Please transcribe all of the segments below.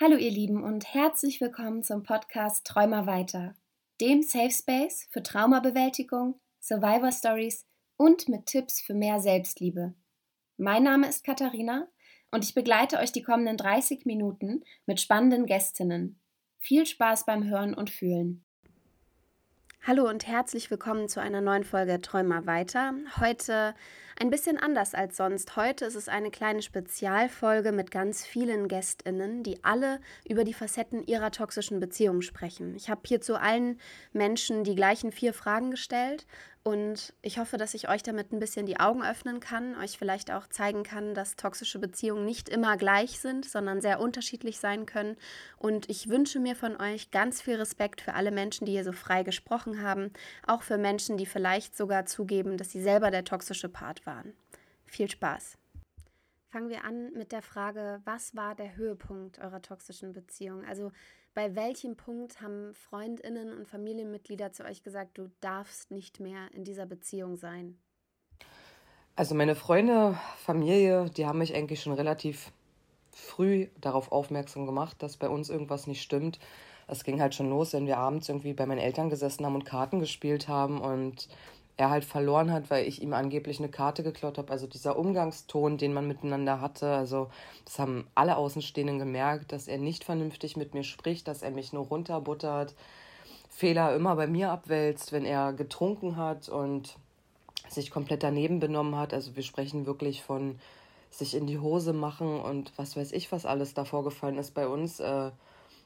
Hallo ihr Lieben und herzlich willkommen zum Podcast Träumer weiter, dem Safe Space für Traumabewältigung, Survivor Stories und mit Tipps für mehr Selbstliebe. Mein Name ist Katharina und ich begleite euch die kommenden 30 Minuten mit spannenden Gästinnen. Viel Spaß beim Hören und Fühlen. Hallo und herzlich willkommen zu einer neuen Folge Träumer weiter. Heute ein bisschen anders als sonst. Heute ist es eine kleine Spezialfolge mit ganz vielen Gästinnen, die alle über die Facetten ihrer toxischen Beziehung sprechen. Ich habe hier zu allen Menschen die gleichen vier Fragen gestellt und ich hoffe, dass ich euch damit ein bisschen die Augen öffnen kann, euch vielleicht auch zeigen kann, dass toxische Beziehungen nicht immer gleich sind, sondern sehr unterschiedlich sein können. Und ich wünsche mir von euch ganz viel Respekt für alle Menschen, die hier so frei gesprochen haben, auch für Menschen, die vielleicht sogar zugeben, dass sie selber der toxische Part waren. Viel Spaß! Fangen wir an mit der Frage, was war der Höhepunkt eurer toxischen Beziehung? Also bei welchem Punkt haben Freundinnen und Familienmitglieder zu euch gesagt, du darfst nicht mehr in dieser Beziehung sein? Also meine Freunde, Familie, die haben mich eigentlich schon relativ früh darauf aufmerksam gemacht, dass bei uns irgendwas nicht stimmt. Es ging halt schon los, wenn wir abends irgendwie bei meinen Eltern gesessen haben und Karten gespielt haben und er halt verloren hat, weil ich ihm angeblich eine Karte geklaut habe. Also dieser Umgangston, den man miteinander hatte, also das haben alle Außenstehenden gemerkt, dass er nicht vernünftig mit mir spricht, dass er mich nur runterbuttert, Fehler immer bei mir abwälzt, wenn er getrunken hat und sich komplett daneben benommen hat. Also wir sprechen wirklich von sich in die Hose machen und was weiß ich, was alles da vorgefallen ist bei uns. Äh,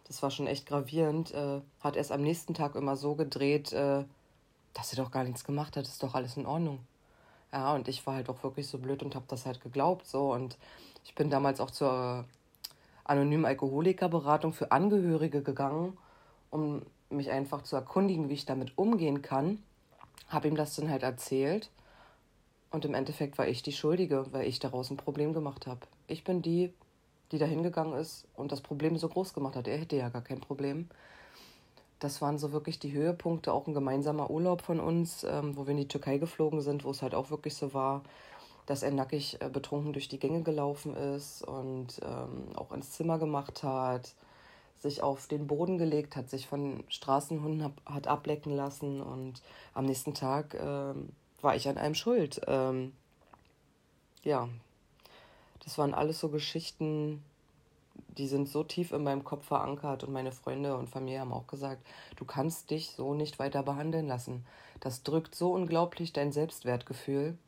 das war schon echt gravierend. Äh, hat er es am nächsten Tag immer so gedreht, äh, dass sie doch gar nichts gemacht hat, ist doch alles in Ordnung. Ja, und ich war halt auch wirklich so blöd und habe das halt geglaubt so und ich bin damals auch zur anonymen Alkoholikerberatung für Angehörige gegangen, um mich einfach zu erkundigen, wie ich damit umgehen kann. Habe ihm das dann halt erzählt und im Endeffekt war ich die Schuldige, weil ich daraus ein Problem gemacht habe. Ich bin die, die da hingegangen ist und das Problem so groß gemacht hat. Er hätte ja gar kein Problem das waren so wirklich die Höhepunkte, auch ein gemeinsamer Urlaub von uns, ähm, wo wir in die Türkei geflogen sind, wo es halt auch wirklich so war, dass er nackig äh, betrunken durch die Gänge gelaufen ist und ähm, auch ins Zimmer gemacht hat, sich auf den Boden gelegt hat, sich von Straßenhunden hab, hat ablecken lassen und am nächsten Tag ähm, war ich an einem schuld. Ähm, ja, das waren alles so Geschichten, die sind so tief in meinem Kopf verankert und meine Freunde und Familie haben auch gesagt, du kannst dich so nicht weiter behandeln lassen. Das drückt so unglaublich dein Selbstwertgefühl.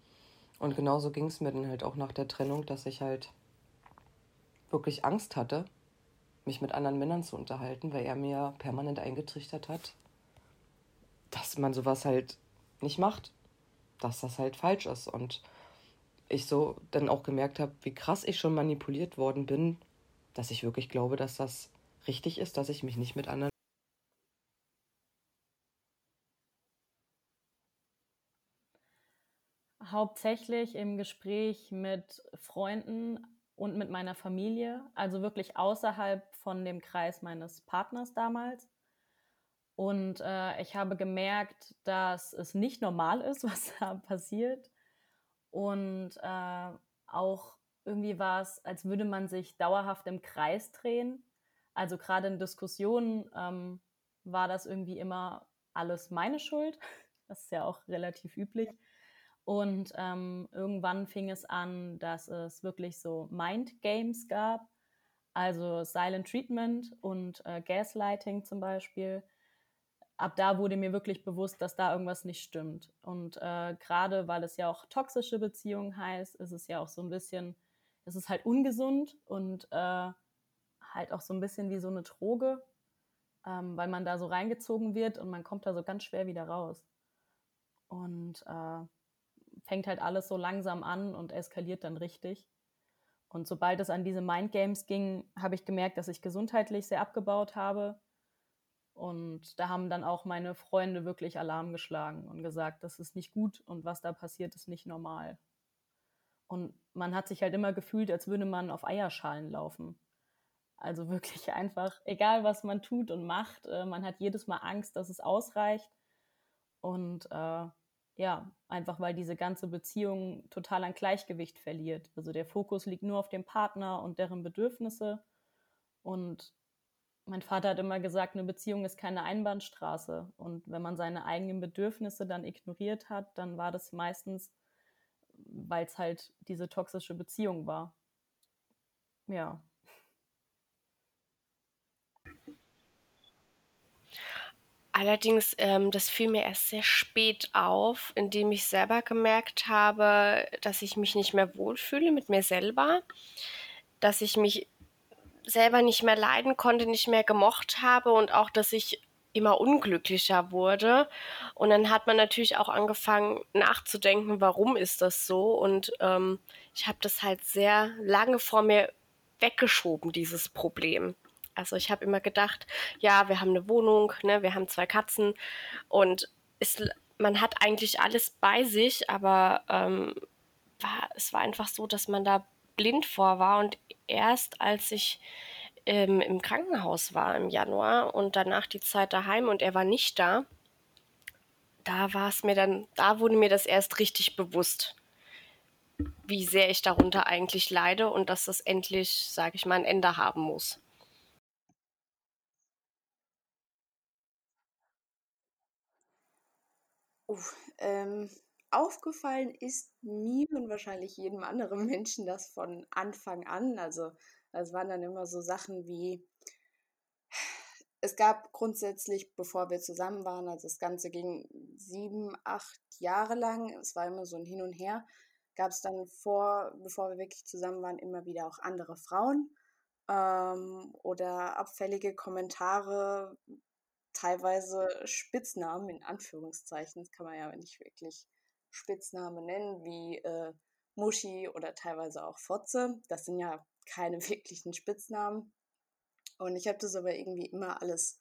Und genauso ging es mir dann halt auch nach der Trennung, dass ich halt wirklich Angst hatte, mich mit anderen Männern zu unterhalten, weil er mir permanent eingetrichtert hat, dass man sowas halt nicht macht, dass das halt falsch ist. Und ich so dann auch gemerkt habe, wie krass ich schon manipuliert worden bin dass ich wirklich glaube, dass das richtig ist, dass ich mich nicht mit anderen. Hauptsächlich im Gespräch mit Freunden und mit meiner Familie, also wirklich außerhalb von dem Kreis meines Partners damals. Und äh, ich habe gemerkt, dass es nicht normal ist, was da passiert. Und äh, auch irgendwie war es, als würde man sich dauerhaft im Kreis drehen. Also gerade in Diskussionen ähm, war das irgendwie immer alles meine Schuld. Das ist ja auch relativ üblich. Und ähm, irgendwann fing es an, dass es wirklich so Mind Games gab, also Silent Treatment und äh, Gaslighting zum Beispiel. Ab da wurde mir wirklich bewusst, dass da irgendwas nicht stimmt. Und äh, gerade weil es ja auch toxische Beziehungen heißt, ist es ja auch so ein bisschen es ist halt ungesund und äh, halt auch so ein bisschen wie so eine Droge, ähm, weil man da so reingezogen wird und man kommt da so ganz schwer wieder raus. Und äh, fängt halt alles so langsam an und eskaliert dann richtig. Und sobald es an diese Mindgames ging, habe ich gemerkt, dass ich gesundheitlich sehr abgebaut habe. Und da haben dann auch meine Freunde wirklich Alarm geschlagen und gesagt, das ist nicht gut und was da passiert, ist nicht normal. Und man hat sich halt immer gefühlt, als würde man auf Eierschalen laufen. Also wirklich einfach, egal was man tut und macht, äh, man hat jedes Mal Angst, dass es ausreicht. Und äh, ja, einfach weil diese ganze Beziehung total an Gleichgewicht verliert. Also der Fokus liegt nur auf dem Partner und deren Bedürfnisse. Und mein Vater hat immer gesagt, eine Beziehung ist keine Einbahnstraße. Und wenn man seine eigenen Bedürfnisse dann ignoriert hat, dann war das meistens, weil es halt diese toxische Beziehung war. Ja. Allerdings, ähm, das fiel mir erst sehr spät auf, indem ich selber gemerkt habe, dass ich mich nicht mehr wohlfühle mit mir selber, dass ich mich selber nicht mehr leiden konnte, nicht mehr gemocht habe und auch, dass ich immer unglücklicher wurde. Und dann hat man natürlich auch angefangen nachzudenken, warum ist das so? Und ähm, ich habe das halt sehr lange vor mir weggeschoben, dieses Problem. Also ich habe immer gedacht, ja, wir haben eine Wohnung, ne, wir haben zwei Katzen und es, man hat eigentlich alles bei sich, aber ähm, war, es war einfach so, dass man da blind vor war und erst als ich ähm, im Krankenhaus war im Januar und danach die Zeit daheim und er war nicht da, da war es mir dann, da wurde mir das erst richtig bewusst, wie sehr ich darunter eigentlich leide und dass das endlich, sage ich mal, ein Ende haben muss. Uff, ähm, aufgefallen ist mir und wahrscheinlich jedem anderen Menschen das von Anfang an. Also es waren dann immer so Sachen wie, es gab grundsätzlich, bevor wir zusammen waren, also das Ganze ging sieben, acht Jahre lang, es war immer so ein Hin und Her, gab es dann vor, bevor wir wirklich zusammen waren, immer wieder auch andere Frauen ähm, oder abfällige Kommentare, teilweise Spitznamen in Anführungszeichen, das kann man ja nicht wirklich Spitznamen nennen, wie äh, Muschi oder teilweise auch Fotze. Das sind ja keine wirklichen Spitznamen. Und ich habe das aber irgendwie immer alles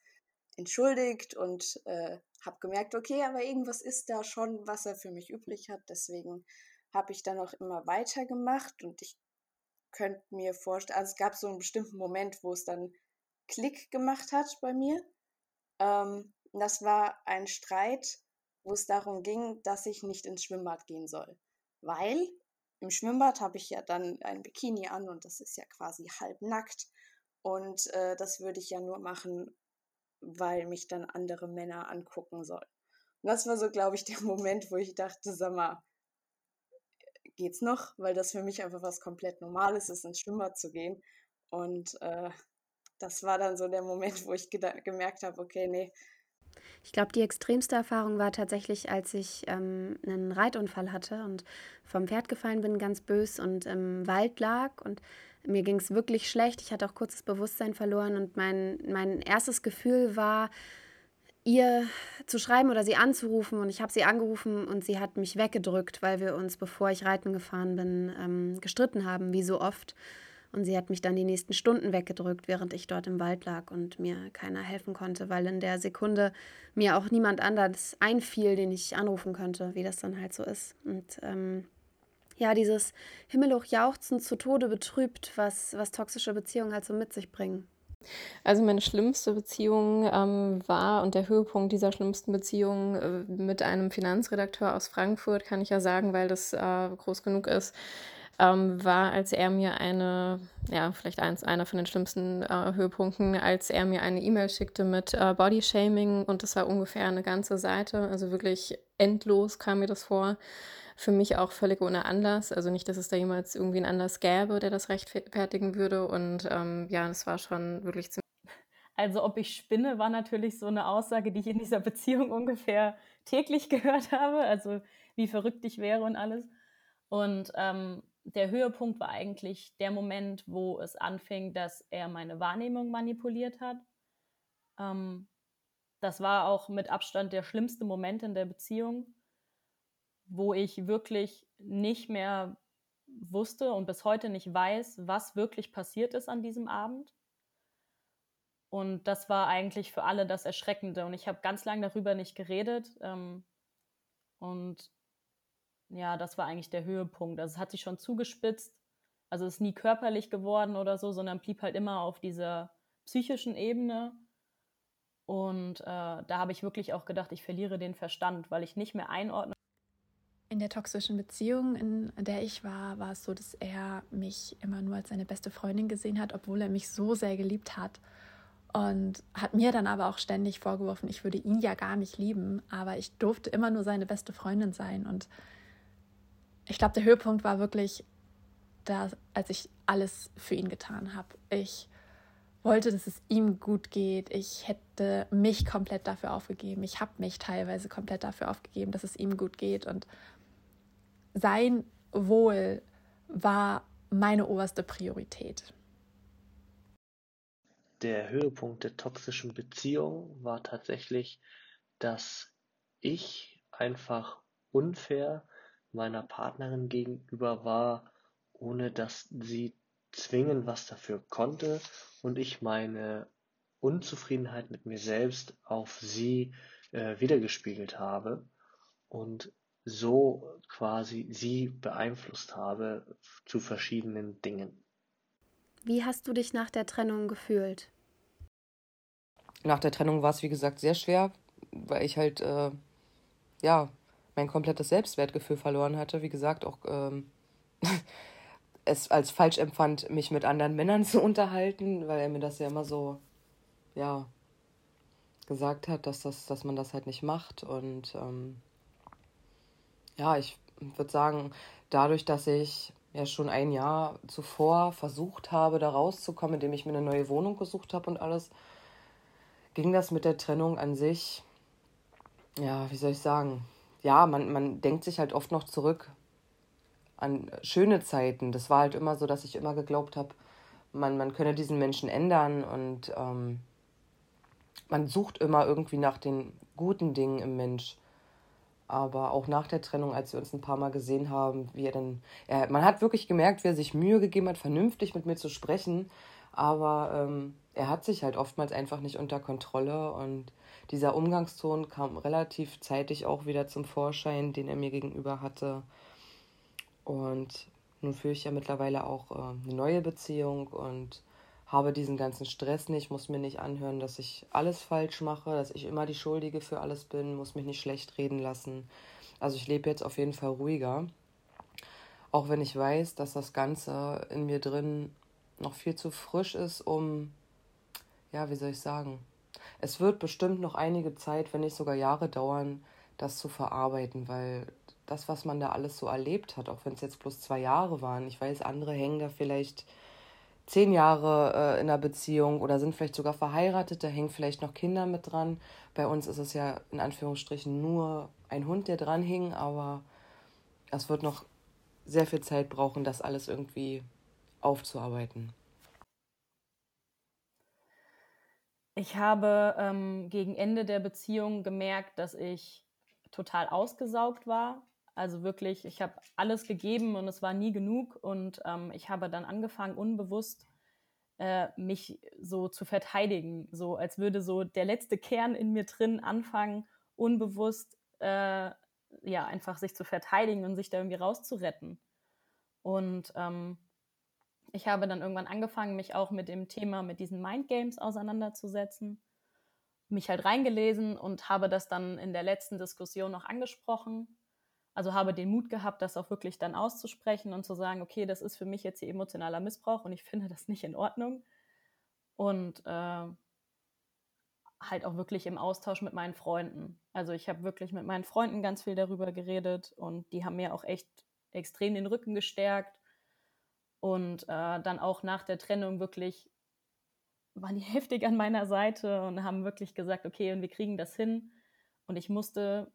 entschuldigt und äh, habe gemerkt, okay, aber irgendwas ist da schon, was er für mich übrig hat. Deswegen habe ich dann auch immer weitergemacht und ich könnte mir vorstellen, also es gab so einen bestimmten Moment, wo es dann Klick gemacht hat bei mir. Ähm, das war ein Streit, wo es darum ging, dass ich nicht ins Schwimmbad gehen soll. Weil im Schwimmbad habe ich ja dann ein Bikini an und das ist ja quasi halb nackt. Und äh, das würde ich ja nur machen, weil mich dann andere Männer angucken sollen. Und das war so, glaube ich, der Moment, wo ich dachte, sag mal, geht's noch? Weil das für mich einfach was komplett Normales ist, ins Schwimmbad zu gehen. Und äh, das war dann so der Moment, wo ich gemerkt habe, okay, nee, ich glaube, die extremste Erfahrung war tatsächlich, als ich ähm, einen Reitunfall hatte und vom Pferd gefallen bin, ganz bös und im Wald lag und mir ging es wirklich schlecht. Ich hatte auch kurzes Bewusstsein verloren und mein, mein erstes Gefühl war, ihr zu schreiben oder sie anzurufen. Und ich habe sie angerufen und sie hat mich weggedrückt, weil wir uns, bevor ich reiten gefahren bin, ähm, gestritten haben, wie so oft. Und sie hat mich dann die nächsten Stunden weggedrückt, während ich dort im Wald lag und mir keiner helfen konnte, weil in der Sekunde mir auch niemand anders einfiel, den ich anrufen könnte, wie das dann halt so ist. Und ähm, ja, dieses Himmelhoch jauchzen zu Tode betrübt, was, was toxische Beziehungen halt so mit sich bringen. Also meine schlimmste Beziehung ähm, war und der Höhepunkt dieser schlimmsten Beziehung äh, mit einem Finanzredakteur aus Frankfurt, kann ich ja sagen, weil das äh, groß genug ist, ähm, war, als er mir eine, ja, vielleicht eins, einer von den schlimmsten äh, Höhepunkten, als er mir eine E-Mail schickte mit äh, Bodyshaming und das war ungefähr eine ganze Seite, also wirklich endlos kam mir das vor. Für mich auch völlig ohne Anlass. Also nicht, dass es da jemals irgendwie einen Anlass gäbe, der das rechtfertigen würde. Und ähm, ja, das war schon wirklich ziemlich. Also ob ich spinne, war natürlich so eine Aussage, die ich in dieser Beziehung ungefähr täglich gehört habe. Also wie verrückt ich wäre und alles. Und ähm, der Höhepunkt war eigentlich der Moment, wo es anfing, dass er meine Wahrnehmung manipuliert hat. Ähm, das war auch mit Abstand der schlimmste Moment in der Beziehung, wo ich wirklich nicht mehr wusste und bis heute nicht weiß, was wirklich passiert ist an diesem Abend. Und das war eigentlich für alle das Erschreckende. Und ich habe ganz lange darüber nicht geredet. Ähm, und ja, das war eigentlich der Höhepunkt. Also es hat sich schon zugespitzt. Also es ist nie körperlich geworden oder so, sondern blieb halt immer auf dieser psychischen Ebene. Und äh, da habe ich wirklich auch gedacht, ich verliere den Verstand, weil ich nicht mehr einordne. In der toxischen Beziehung, in der ich war, war es so, dass er mich immer nur als seine beste Freundin gesehen hat, obwohl er mich so sehr geliebt hat. Und hat mir dann aber auch ständig vorgeworfen, ich würde ihn ja gar nicht lieben, aber ich durfte immer nur seine beste Freundin sein. Und ich glaube, der Höhepunkt war wirklich, da, als ich alles für ihn getan habe. Ich wollte, dass es ihm gut geht. Ich hätte mich komplett dafür aufgegeben. Ich habe mich teilweise komplett dafür aufgegeben, dass es ihm gut geht. Und sein Wohl war meine oberste Priorität. Der Höhepunkt der toxischen Beziehung war tatsächlich, dass ich einfach unfair meiner Partnerin gegenüber war, ohne dass sie zwingend was dafür konnte und ich meine Unzufriedenheit mit mir selbst auf sie äh, wiedergespiegelt habe und so quasi sie beeinflusst habe zu verschiedenen Dingen. Wie hast du dich nach der Trennung gefühlt? Nach der Trennung war es, wie gesagt, sehr schwer, weil ich halt, äh, ja, mein komplettes Selbstwertgefühl verloren hatte. Wie gesagt, auch ähm, es als falsch empfand, mich mit anderen Männern zu unterhalten, weil er mir das ja immer so, ja, gesagt hat, dass, das, dass man das halt nicht macht. Und ähm, ja, ich würde sagen, dadurch, dass ich ja schon ein Jahr zuvor versucht habe, da rauszukommen, indem ich mir eine neue Wohnung gesucht habe und alles, ging das mit der Trennung an sich, ja, wie soll ich sagen, ja, man, man denkt sich halt oft noch zurück an schöne Zeiten. Das war halt immer so, dass ich immer geglaubt habe, man, man könne diesen Menschen ändern und ähm, man sucht immer irgendwie nach den guten Dingen im Mensch. Aber auch nach der Trennung, als wir uns ein paar Mal gesehen haben, wie er dann, er, man hat wirklich gemerkt, wie er sich Mühe gegeben hat, vernünftig mit mir zu sprechen. Aber ähm, er hat sich halt oftmals einfach nicht unter Kontrolle und dieser Umgangston kam relativ zeitig auch wieder zum Vorschein, den er mir gegenüber hatte. Und nun führe ich ja mittlerweile auch äh, eine neue Beziehung und habe diesen ganzen Stress nicht, muss mir nicht anhören, dass ich alles falsch mache, dass ich immer die Schuldige für alles bin, muss mich nicht schlecht reden lassen. Also ich lebe jetzt auf jeden Fall ruhiger. Auch wenn ich weiß, dass das Ganze in mir drin noch viel zu frisch ist, um, ja, wie soll ich sagen, es wird bestimmt noch einige Zeit, wenn nicht sogar Jahre dauern, das zu verarbeiten, weil das, was man da alles so erlebt hat, auch wenn es jetzt bloß zwei Jahre waren. Ich weiß, andere hängen da vielleicht zehn Jahre äh, in einer Beziehung oder sind vielleicht sogar verheiratet, da hängen vielleicht noch Kinder mit dran. Bei uns ist es ja in Anführungsstrichen nur ein Hund, der dran hing, aber es wird noch sehr viel Zeit brauchen, das alles irgendwie aufzuarbeiten. Ich habe ähm, gegen Ende der Beziehung gemerkt, dass ich total ausgesaugt war also wirklich, ich habe alles gegeben und es war nie genug. Und ähm, ich habe dann angefangen, unbewusst äh, mich so zu verteidigen. So als würde so der letzte Kern in mir drin anfangen, unbewusst äh, ja einfach sich zu verteidigen und sich da irgendwie rauszuretten. Und ähm, ich habe dann irgendwann angefangen, mich auch mit dem Thema, mit diesen Mindgames auseinanderzusetzen, mich halt reingelesen und habe das dann in der letzten Diskussion noch angesprochen also habe den Mut gehabt, das auch wirklich dann auszusprechen und zu sagen, okay, das ist für mich jetzt hier emotionaler Missbrauch und ich finde das nicht in Ordnung. Und äh, halt auch wirklich im Austausch mit meinen Freunden. Also ich habe wirklich mit meinen Freunden ganz viel darüber geredet und die haben mir auch echt extrem den Rücken gestärkt. Und äh, dann auch nach der Trennung wirklich waren die heftig an meiner Seite und haben wirklich gesagt, okay, und wir kriegen das hin. Und ich musste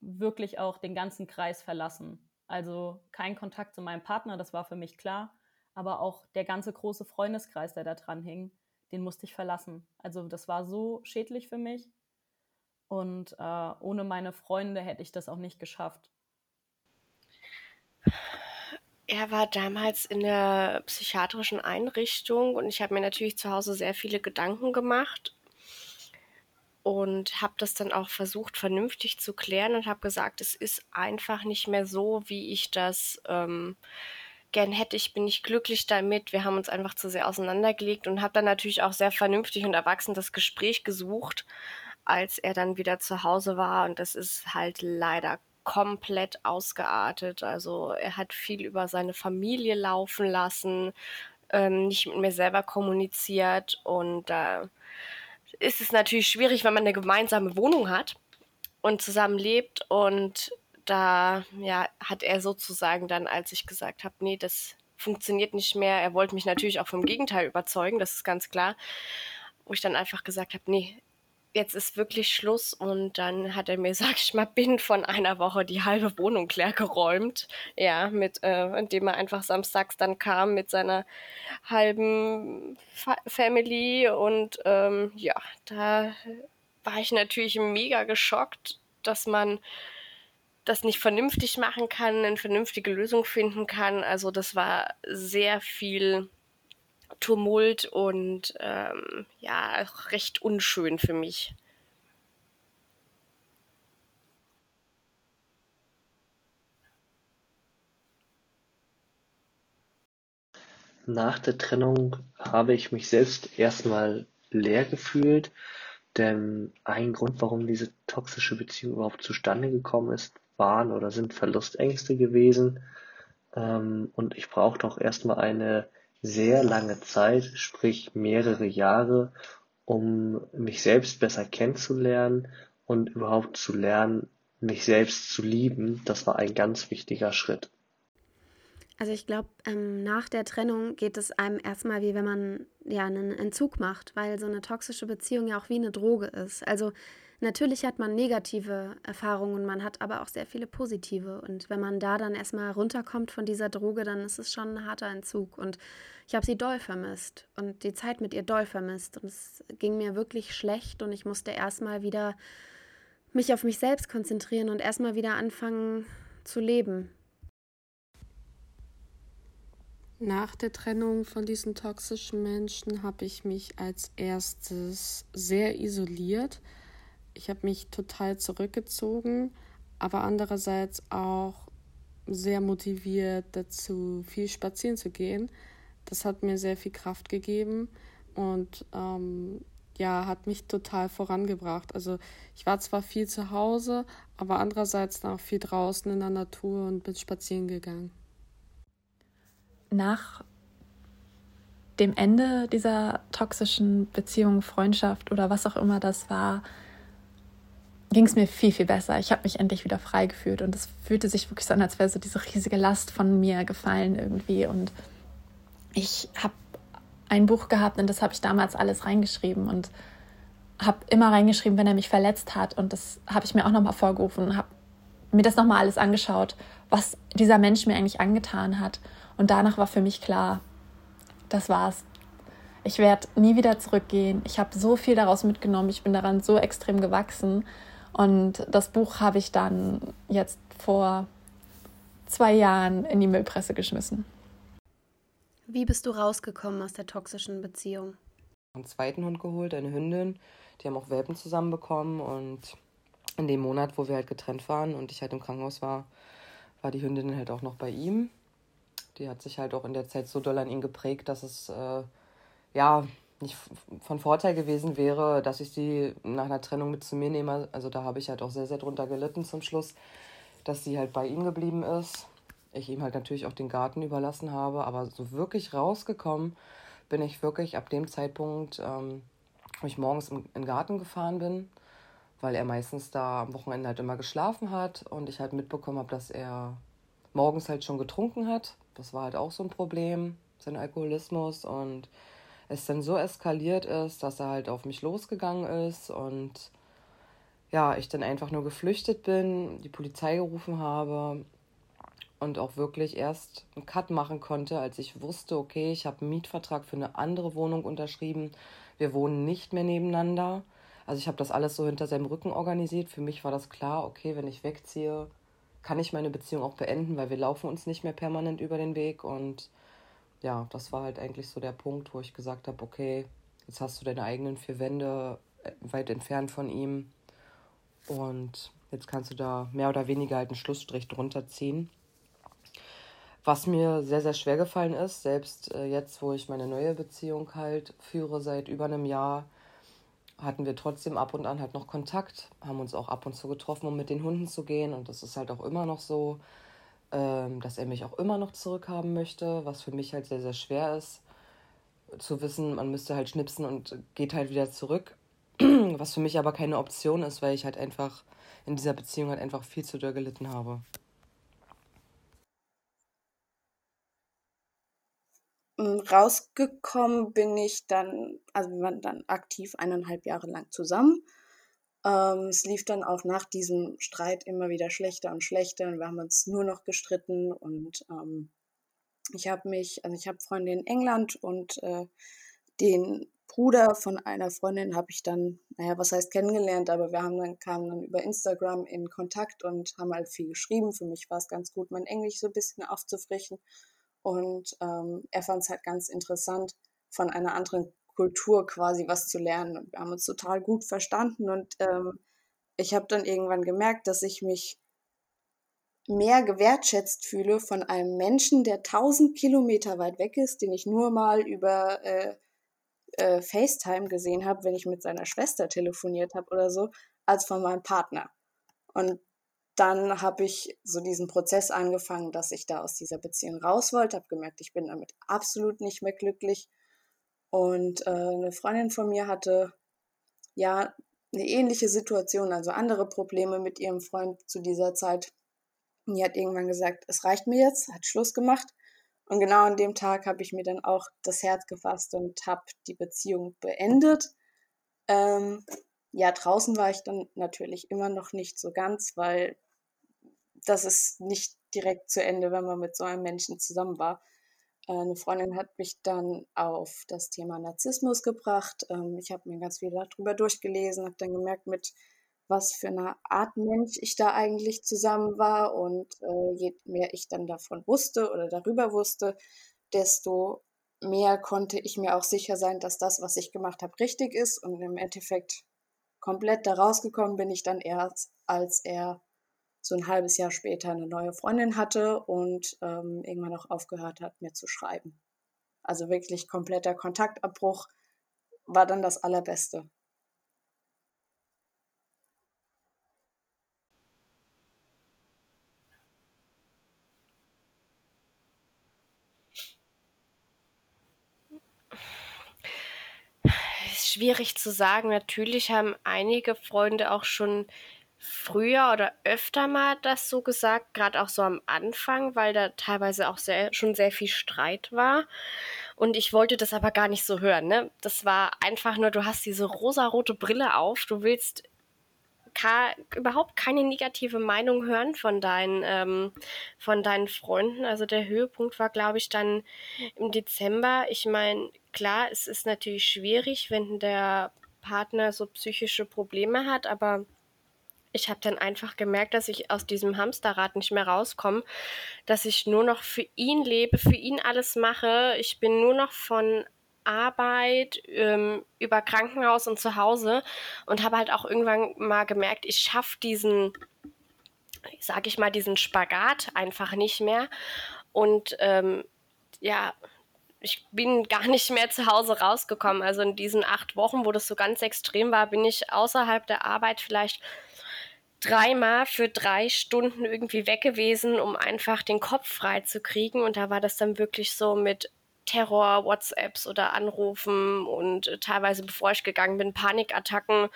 wirklich auch den ganzen Kreis verlassen. Also kein Kontakt zu meinem Partner, das war für mich klar, aber auch der ganze große Freundeskreis, der da dran hing, den musste ich verlassen. Also das war so schädlich für mich und äh, ohne meine Freunde hätte ich das auch nicht geschafft. Er war damals in der psychiatrischen Einrichtung und ich habe mir natürlich zu Hause sehr viele Gedanken gemacht und habe das dann auch versucht, vernünftig zu klären und habe gesagt, es ist einfach nicht mehr so, wie ich das ähm, gern hätte. Ich bin nicht glücklich damit. Wir haben uns einfach zu sehr auseinandergelegt und habe dann natürlich auch sehr vernünftig und erwachsen das Gespräch gesucht, als er dann wieder zu Hause war. Und das ist halt leider komplett ausgeartet. Also er hat viel über seine Familie laufen lassen, ähm, nicht mit mir selber kommuniziert. Und da ist es natürlich schwierig, wenn man eine gemeinsame Wohnung hat und zusammen lebt. Und da ja, hat er sozusagen dann, als ich gesagt habe, nee, das funktioniert nicht mehr, er wollte mich natürlich auch vom Gegenteil überzeugen, das ist ganz klar, wo ich dann einfach gesagt habe, nee, jetzt ist wirklich Schluss und dann hat er mir, sag ich mal, binnen von einer Woche die halbe Wohnung leer geräumt. Ja, mit, äh, indem er einfach samstags dann kam mit seiner halben Fa Family und ähm, ja, da war ich natürlich mega geschockt, dass man das nicht vernünftig machen kann, eine vernünftige Lösung finden kann. Also das war sehr viel Tumult und ähm, ja, recht unschön für mich. Nach der Trennung habe ich mich selbst erstmal leer gefühlt, denn ein Grund, warum diese toxische Beziehung überhaupt zustande gekommen ist, waren oder sind Verlustängste gewesen. Ähm, und ich brauchte auch erstmal eine sehr lange Zeit, sprich mehrere Jahre, um mich selbst besser kennenzulernen und überhaupt zu lernen, mich selbst zu lieben. Das war ein ganz wichtiger Schritt. Also ich glaube, ähm, nach der Trennung geht es einem erstmal wie wenn man ja einen Entzug macht, weil so eine toxische Beziehung ja auch wie eine Droge ist. Also Natürlich hat man negative Erfahrungen, man hat aber auch sehr viele positive. Und wenn man da dann erstmal runterkommt von dieser Droge, dann ist es schon ein harter Entzug. Und ich habe sie doll vermisst und die Zeit mit ihr doll vermisst. Und es ging mir wirklich schlecht und ich musste erstmal wieder mich auf mich selbst konzentrieren und erstmal wieder anfangen zu leben. Nach der Trennung von diesen toxischen Menschen habe ich mich als erstes sehr isoliert ich habe mich total zurückgezogen, aber andererseits auch sehr motiviert dazu, viel spazieren zu gehen. Das hat mir sehr viel Kraft gegeben und ähm, ja, hat mich total vorangebracht. Also ich war zwar viel zu Hause, aber andererseits auch viel draußen in der Natur und bin spazieren gegangen. Nach dem Ende dieser toxischen Beziehung, Freundschaft oder was auch immer das war, ging es mir viel, viel besser. Ich habe mich endlich wieder frei gefühlt und es fühlte sich wirklich so an, als wäre so diese riesige Last von mir gefallen irgendwie. Und ich habe ein Buch gehabt und das habe ich damals alles reingeschrieben und habe immer reingeschrieben, wenn er mich verletzt hat. Und das habe ich mir auch nochmal vorgerufen und habe mir das nochmal alles angeschaut, was dieser Mensch mir eigentlich angetan hat. Und danach war für mich klar, das war's. Ich werde nie wieder zurückgehen. Ich habe so viel daraus mitgenommen. Ich bin daran so extrem gewachsen. Und das Buch habe ich dann jetzt vor zwei Jahren in die Müllpresse geschmissen. Wie bist du rausgekommen aus der toxischen Beziehung? Einen zweiten Hund geholt, eine Hündin. Die haben auch Welpen zusammenbekommen und in dem Monat, wo wir halt getrennt waren und ich halt im Krankenhaus war, war die Hündin halt auch noch bei ihm. Die hat sich halt auch in der Zeit so doll an ihn geprägt, dass es äh, ja nicht von Vorteil gewesen wäre, dass ich sie nach einer Trennung mit zu mir nehme. Also da habe ich halt auch sehr, sehr drunter gelitten zum Schluss, dass sie halt bei ihm geblieben ist. Ich ihm halt natürlich auch den Garten überlassen habe, aber so wirklich rausgekommen bin ich wirklich ab dem Zeitpunkt, ähm, wo ich morgens in den Garten gefahren bin, weil er meistens da am Wochenende halt immer geschlafen hat und ich halt mitbekommen habe, dass er morgens halt schon getrunken hat. Das war halt auch so ein Problem, sein Alkoholismus und es dann so eskaliert ist, dass er halt auf mich losgegangen ist und ja, ich dann einfach nur geflüchtet bin, die Polizei gerufen habe und auch wirklich erst einen Cut machen konnte, als ich wusste, okay, ich habe einen Mietvertrag für eine andere Wohnung unterschrieben. Wir wohnen nicht mehr nebeneinander. Also ich habe das alles so hinter seinem Rücken organisiert. Für mich war das klar, okay, wenn ich wegziehe, kann ich meine Beziehung auch beenden, weil wir laufen uns nicht mehr permanent über den Weg und ja, das war halt eigentlich so der Punkt, wo ich gesagt habe, okay, jetzt hast du deine eigenen vier Wände äh, weit entfernt von ihm und jetzt kannst du da mehr oder weniger halt einen Schlussstrich drunter ziehen. Was mir sehr, sehr schwer gefallen ist, selbst äh, jetzt, wo ich meine neue Beziehung halt führe seit über einem Jahr, hatten wir trotzdem ab und an halt noch Kontakt, haben uns auch ab und zu getroffen, um mit den Hunden zu gehen. Und das ist halt auch immer noch so, dass er mich auch immer noch zurückhaben möchte, was für mich halt sehr, sehr schwer ist. Zu wissen, man müsste halt schnipsen und geht halt wieder zurück. was für mich aber keine Option ist, weil ich halt einfach in dieser Beziehung halt einfach viel zu doll gelitten habe. Hm, rausgekommen bin ich dann, also wir waren dann aktiv eineinhalb Jahre lang zusammen. Ähm, es lief dann auch nach diesem Streit immer wieder schlechter und schlechter und wir haben uns nur noch gestritten und ähm, ich habe mich, also ich habe Freunde in England und äh, den Bruder von einer Freundin habe ich dann, naja, was heißt kennengelernt, aber wir haben dann, kamen dann über Instagram in Kontakt und haben halt viel geschrieben. Für mich war es ganz gut, mein Englisch so ein bisschen aufzufrischen. Und ähm, er fand es halt ganz interessant, von einer anderen Kultur quasi was zu lernen. Und wir haben uns total gut verstanden. Und ähm, ich habe dann irgendwann gemerkt, dass ich mich mehr gewertschätzt fühle von einem Menschen, der tausend Kilometer weit weg ist, den ich nur mal über äh, äh, FaceTime gesehen habe, wenn ich mit seiner Schwester telefoniert habe oder so, als von meinem Partner. Und dann habe ich so diesen Prozess angefangen, dass ich da aus dieser Beziehung raus wollte, habe gemerkt, ich bin damit absolut nicht mehr glücklich. Und äh, eine Freundin von mir hatte ja eine ähnliche Situation, also andere Probleme mit ihrem Freund zu dieser Zeit. Und die hat irgendwann gesagt, es reicht mir jetzt, hat Schluss gemacht. Und genau an dem Tag habe ich mir dann auch das Herz gefasst und habe die Beziehung beendet. Ähm, ja, draußen war ich dann natürlich immer noch nicht so ganz, weil das ist nicht direkt zu Ende, wenn man mit so einem Menschen zusammen war. Eine Freundin hat mich dann auf das Thema Narzissmus gebracht. Ähm, ich habe mir ganz viel darüber durchgelesen, habe dann gemerkt, mit was für einer Art Mensch ich da eigentlich zusammen war. Und äh, je mehr ich dann davon wusste oder darüber wusste, desto mehr konnte ich mir auch sicher sein, dass das, was ich gemacht habe, richtig ist. Und im Endeffekt komplett da rausgekommen bin ich dann erst, als er so ein halbes Jahr später eine neue Freundin hatte und ähm, irgendwann auch aufgehört hat, mir zu schreiben. Also wirklich kompletter Kontaktabbruch war dann das Allerbeste. schwierig zu sagen. Natürlich haben einige Freunde auch schon früher oder öfter mal das so gesagt, gerade auch so am Anfang, weil da teilweise auch sehr, schon sehr viel Streit war. Und ich wollte das aber gar nicht so hören. Ne? Das war einfach nur, du hast diese rosarote Brille auf, du willst überhaupt keine negative Meinung hören von deinen, ähm, von deinen Freunden. Also der Höhepunkt war, glaube ich, dann im Dezember. Ich meine, klar, es ist natürlich schwierig, wenn der Partner so psychische Probleme hat, aber ich habe dann einfach gemerkt, dass ich aus diesem Hamsterrad nicht mehr rauskomme, dass ich nur noch für ihn lebe, für ihn alles mache. Ich bin nur noch von Arbeit, ähm, über Krankenhaus und zu Hause und habe halt auch irgendwann mal gemerkt, ich schaffe diesen, sage ich mal, diesen Spagat einfach nicht mehr. Und ähm, ja, ich bin gar nicht mehr zu Hause rausgekommen. Also in diesen acht Wochen, wo das so ganz extrem war, bin ich außerhalb der Arbeit vielleicht dreimal für drei Stunden irgendwie weg gewesen, um einfach den Kopf frei zu kriegen. Und da war das dann wirklich so mit Terror, WhatsApps oder Anrufen und äh, teilweise, bevor ich gegangen bin, Panikattacken,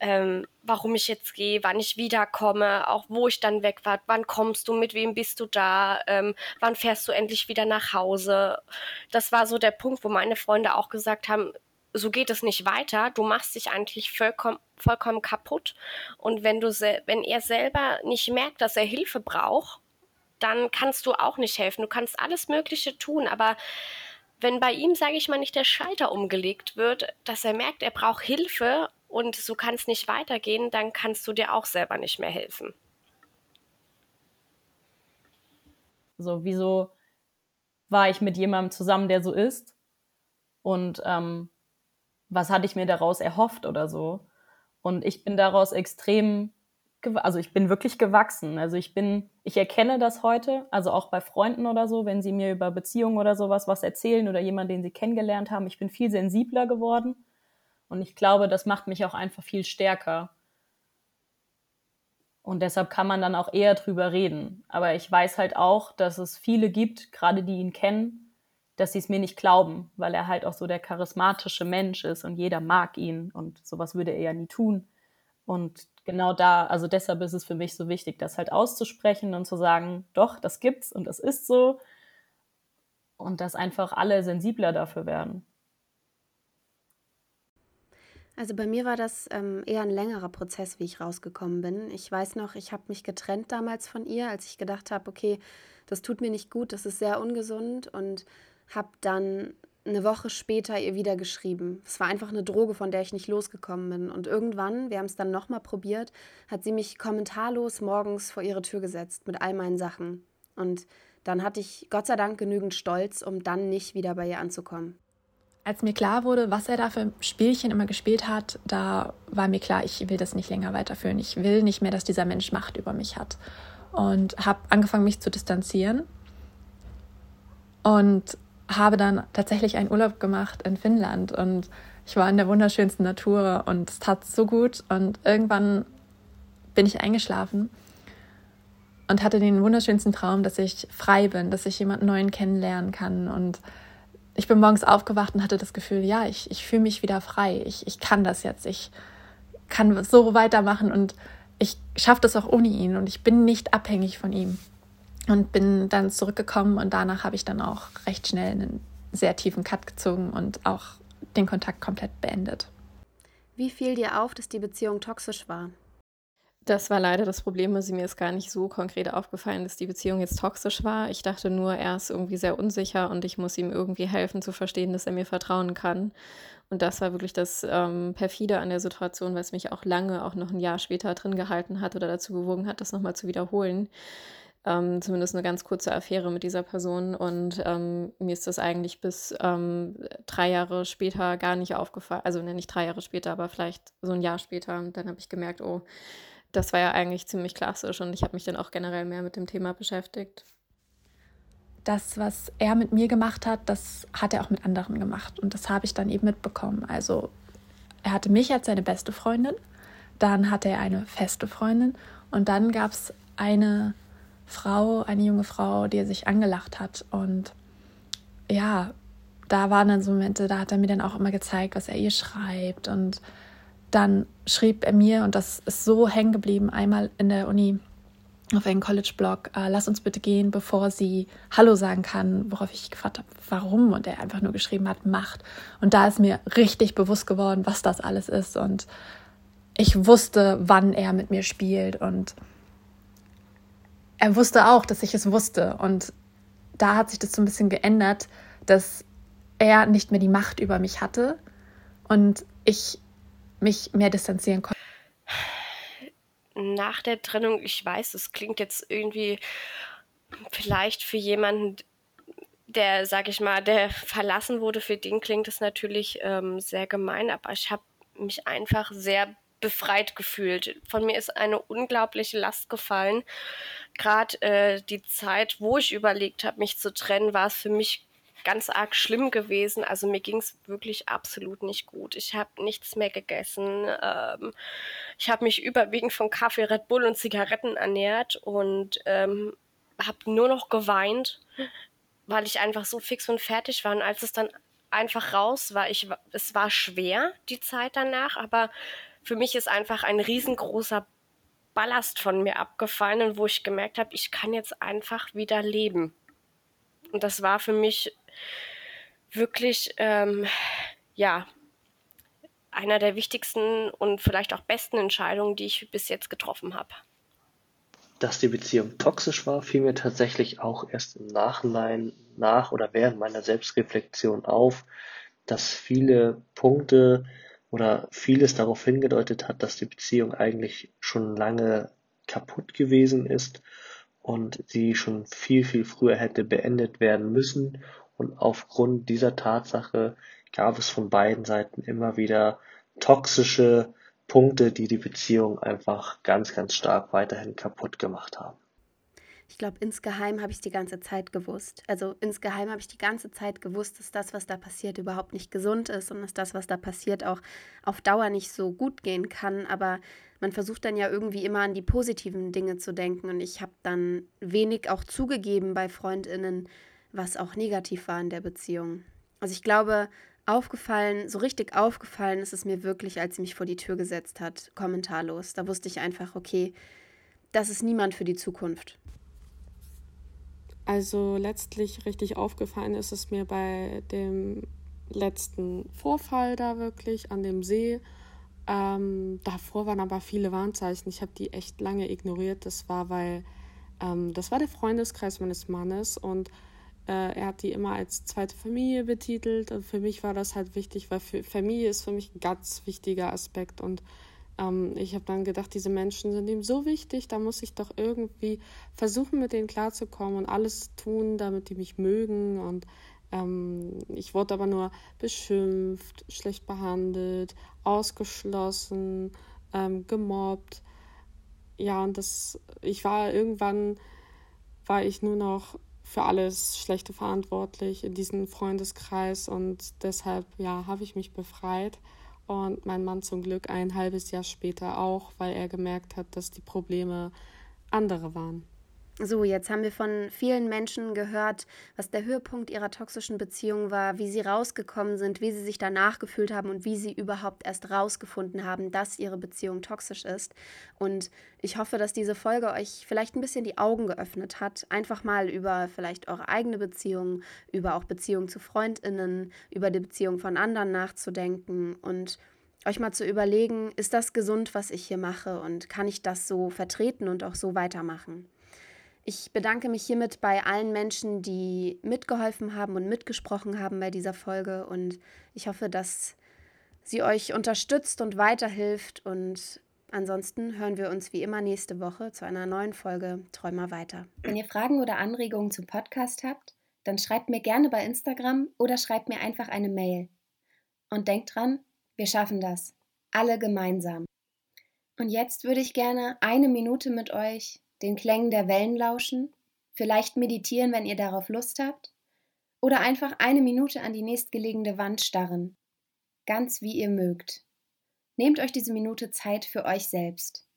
ähm, warum ich jetzt gehe, wann ich wiederkomme, auch wo ich dann weg war, wann kommst du, mit wem bist du da, ähm, wann fährst du endlich wieder nach Hause. Das war so der Punkt, wo meine Freunde auch gesagt haben, so geht es nicht weiter. Du machst dich eigentlich vollkommen, vollkommen kaputt. Und wenn du wenn er selber nicht merkt, dass er Hilfe braucht, dann kannst du auch nicht helfen. Du kannst alles Mögliche tun, aber wenn bei ihm, sage ich mal, nicht der Schalter umgelegt wird, dass er merkt, er braucht Hilfe und so kann es nicht weitergehen, dann kannst du dir auch selber nicht mehr helfen. So, wieso war ich mit jemandem zusammen, der so ist? Und ähm, was hatte ich mir daraus erhofft oder so? Und ich bin daraus extrem also ich bin wirklich gewachsen. Also ich bin, ich erkenne das heute, also auch bei Freunden oder so, wenn sie mir über Beziehungen oder sowas was erzählen oder jemanden, den sie kennengelernt haben. Ich bin viel sensibler geworden Und ich glaube, das macht mich auch einfach viel stärker. Und deshalb kann man dann auch eher drüber reden. Aber ich weiß halt auch, dass es viele gibt, gerade die ihn kennen, dass sie es mir nicht glauben, weil er halt auch so der charismatische Mensch ist und jeder mag ihn und sowas würde er ja nie tun. Und genau da, also deshalb ist es für mich so wichtig, das halt auszusprechen und zu sagen, doch, das gibt's und das ist so. Und dass einfach alle sensibler dafür werden. Also bei mir war das ähm, eher ein längerer Prozess, wie ich rausgekommen bin. Ich weiß noch, ich habe mich getrennt damals von ihr, als ich gedacht habe, okay, das tut mir nicht gut, das ist sehr ungesund und habe dann eine Woche später ihr wieder geschrieben. Es war einfach eine Droge, von der ich nicht losgekommen bin. Und irgendwann, wir haben es dann nochmal probiert, hat sie mich kommentarlos morgens vor ihre Tür gesetzt mit all meinen Sachen. Und dann hatte ich Gott sei Dank genügend Stolz, um dann nicht wieder bei ihr anzukommen. Als mir klar wurde, was er da für Spielchen immer gespielt hat, da war mir klar, ich will das nicht länger weiterführen. Ich will nicht mehr, dass dieser Mensch Macht über mich hat. Und habe angefangen, mich zu distanzieren. Und habe dann tatsächlich einen Urlaub gemacht in Finnland und ich war in der wunderschönsten Natur und es tat so gut und irgendwann bin ich eingeschlafen und hatte den wunderschönsten Traum, dass ich frei bin, dass ich jemanden neuen kennenlernen kann und ich bin morgens aufgewacht und hatte das Gefühl, ja, ich, ich fühle mich wieder frei, ich, ich kann das jetzt, ich kann so weitermachen und ich schaffe das auch ohne ihn und ich bin nicht abhängig von ihm und bin dann zurückgekommen und danach habe ich dann auch recht schnell einen sehr tiefen Cut gezogen und auch den Kontakt komplett beendet. Wie fiel dir auf, dass die Beziehung toxisch war? Das war leider das Problem. Also mir ist gar nicht so konkret aufgefallen, dass die Beziehung jetzt toxisch war. Ich dachte nur, er ist irgendwie sehr unsicher und ich muss ihm irgendwie helfen zu verstehen, dass er mir vertrauen kann. Und das war wirklich das ähm, perfide an der Situation, was mich auch lange, auch noch ein Jahr später drin gehalten hat oder dazu bewogen hat, das nochmal zu wiederholen ähm, zumindest eine ganz kurze Affäre mit dieser Person. Und ähm, mir ist das eigentlich bis ähm, drei Jahre später gar nicht aufgefallen. Also ne, nicht drei Jahre später, aber vielleicht so ein Jahr später. Und dann habe ich gemerkt, oh, das war ja eigentlich ziemlich klassisch. Und ich habe mich dann auch generell mehr mit dem Thema beschäftigt. Das, was er mit mir gemacht hat, das hat er auch mit anderen gemacht. Und das habe ich dann eben mitbekommen. Also er hatte mich als seine beste Freundin, dann hatte er eine feste Freundin und dann gab es eine Frau, eine junge Frau, die er sich angelacht hat. Und ja, da waren dann so Momente, da hat er mir dann auch immer gezeigt, was er ihr schreibt. Und dann schrieb er mir, und das ist so hängen geblieben, einmal in der Uni auf einen College-Blog, äh, lass uns bitte gehen, bevor sie Hallo sagen kann, worauf ich gefragt habe, warum. Und er einfach nur geschrieben hat, Macht. Und da ist mir richtig bewusst geworden, was das alles ist. Und ich wusste, wann er mit mir spielt. Und er wusste auch, dass ich es wusste. Und da hat sich das so ein bisschen geändert, dass er nicht mehr die Macht über mich hatte und ich mich mehr distanzieren konnte. Nach der Trennung, ich weiß, es klingt jetzt irgendwie vielleicht für jemanden, der, sag ich mal, der verlassen wurde, für den klingt es natürlich ähm, sehr gemein, aber ich habe mich einfach sehr befreit gefühlt. Von mir ist eine unglaubliche Last gefallen. Gerade äh, die Zeit, wo ich überlegt habe, mich zu trennen, war es für mich ganz arg schlimm gewesen. Also mir ging es wirklich absolut nicht gut. Ich habe nichts mehr gegessen. Ähm, ich habe mich überwiegend von Kaffee, Red Bull und Zigaretten ernährt und ähm, habe nur noch geweint, weil ich einfach so fix und fertig war. Und als es dann einfach raus war, ich, es war schwer, die Zeit danach, aber für mich ist einfach ein riesengroßer Ballast von mir abgefallen und wo ich gemerkt habe, ich kann jetzt einfach wieder leben. Und das war für mich wirklich, ähm, ja, einer der wichtigsten und vielleicht auch besten Entscheidungen, die ich bis jetzt getroffen habe. Dass die Beziehung toxisch war, fiel mir tatsächlich auch erst im Nachhinein nach oder während meiner Selbstreflexion auf, dass viele Punkte, oder vieles darauf hingedeutet hat, dass die Beziehung eigentlich schon lange kaputt gewesen ist und sie schon viel, viel früher hätte beendet werden müssen. Und aufgrund dieser Tatsache gab es von beiden Seiten immer wieder toxische Punkte, die die Beziehung einfach ganz, ganz stark weiterhin kaputt gemacht haben. Ich glaube, insgeheim habe ich die ganze Zeit gewusst. Also insgeheim habe ich die ganze Zeit gewusst, dass das, was da passiert, überhaupt nicht gesund ist und dass das, was da passiert, auch auf Dauer nicht so gut gehen kann. Aber man versucht dann ja irgendwie immer an die positiven Dinge zu denken. Und ich habe dann wenig auch zugegeben bei Freundinnen, was auch negativ war in der Beziehung. Also ich glaube, aufgefallen, so richtig aufgefallen ist es mir wirklich, als sie mich vor die Tür gesetzt hat, kommentarlos. Da wusste ich einfach, okay, das ist niemand für die Zukunft. Also letztlich richtig aufgefallen ist es mir bei dem letzten Vorfall da wirklich an dem See. Ähm, davor waren aber viele Warnzeichen. Ich habe die echt lange ignoriert. Das war, weil ähm, das war der Freundeskreis meines Mannes und äh, er hat die immer als zweite Familie betitelt. Und für mich war das halt wichtig, weil für Familie ist für mich ein ganz wichtiger Aspekt und ähm, ich habe dann gedacht, diese Menschen sind ihm so wichtig, da muss ich doch irgendwie versuchen, mit denen klarzukommen und alles tun, damit die mich mögen. Und ähm, ich wurde aber nur beschimpft, schlecht behandelt, ausgeschlossen, ähm, gemobbt. Ja, und das, ich war irgendwann, war ich nur noch für alles Schlechte verantwortlich in diesem Freundeskreis und deshalb, ja, habe ich mich befreit und mein Mann zum Glück ein halbes Jahr später auch, weil er gemerkt hat, dass die Probleme andere waren. So, jetzt haben wir von vielen Menschen gehört, was der Höhepunkt ihrer toxischen Beziehung war, wie sie rausgekommen sind, wie sie sich danach gefühlt haben und wie sie überhaupt erst rausgefunden haben, dass ihre Beziehung toxisch ist. Und ich hoffe, dass diese Folge euch vielleicht ein bisschen die Augen geöffnet hat, einfach mal über vielleicht eure eigene Beziehung, über auch Beziehungen zu Freundinnen, über die Beziehung von anderen nachzudenken und euch mal zu überlegen, ist das gesund, was ich hier mache und kann ich das so vertreten und auch so weitermachen? Ich bedanke mich hiermit bei allen Menschen, die mitgeholfen haben und mitgesprochen haben bei dieser Folge und ich hoffe, dass sie euch unterstützt und weiterhilft und ansonsten hören wir uns wie immer nächste Woche zu einer neuen Folge Träumer weiter. Wenn ihr Fragen oder Anregungen zum Podcast habt, dann schreibt mir gerne bei Instagram oder schreibt mir einfach eine Mail. Und denkt dran, wir schaffen das. Alle gemeinsam. Und jetzt würde ich gerne eine Minute mit euch den Klängen der Wellen lauschen, vielleicht meditieren, wenn ihr darauf Lust habt, oder einfach eine Minute an die nächstgelegene Wand starren, ganz wie ihr mögt. Nehmt euch diese Minute Zeit für euch selbst.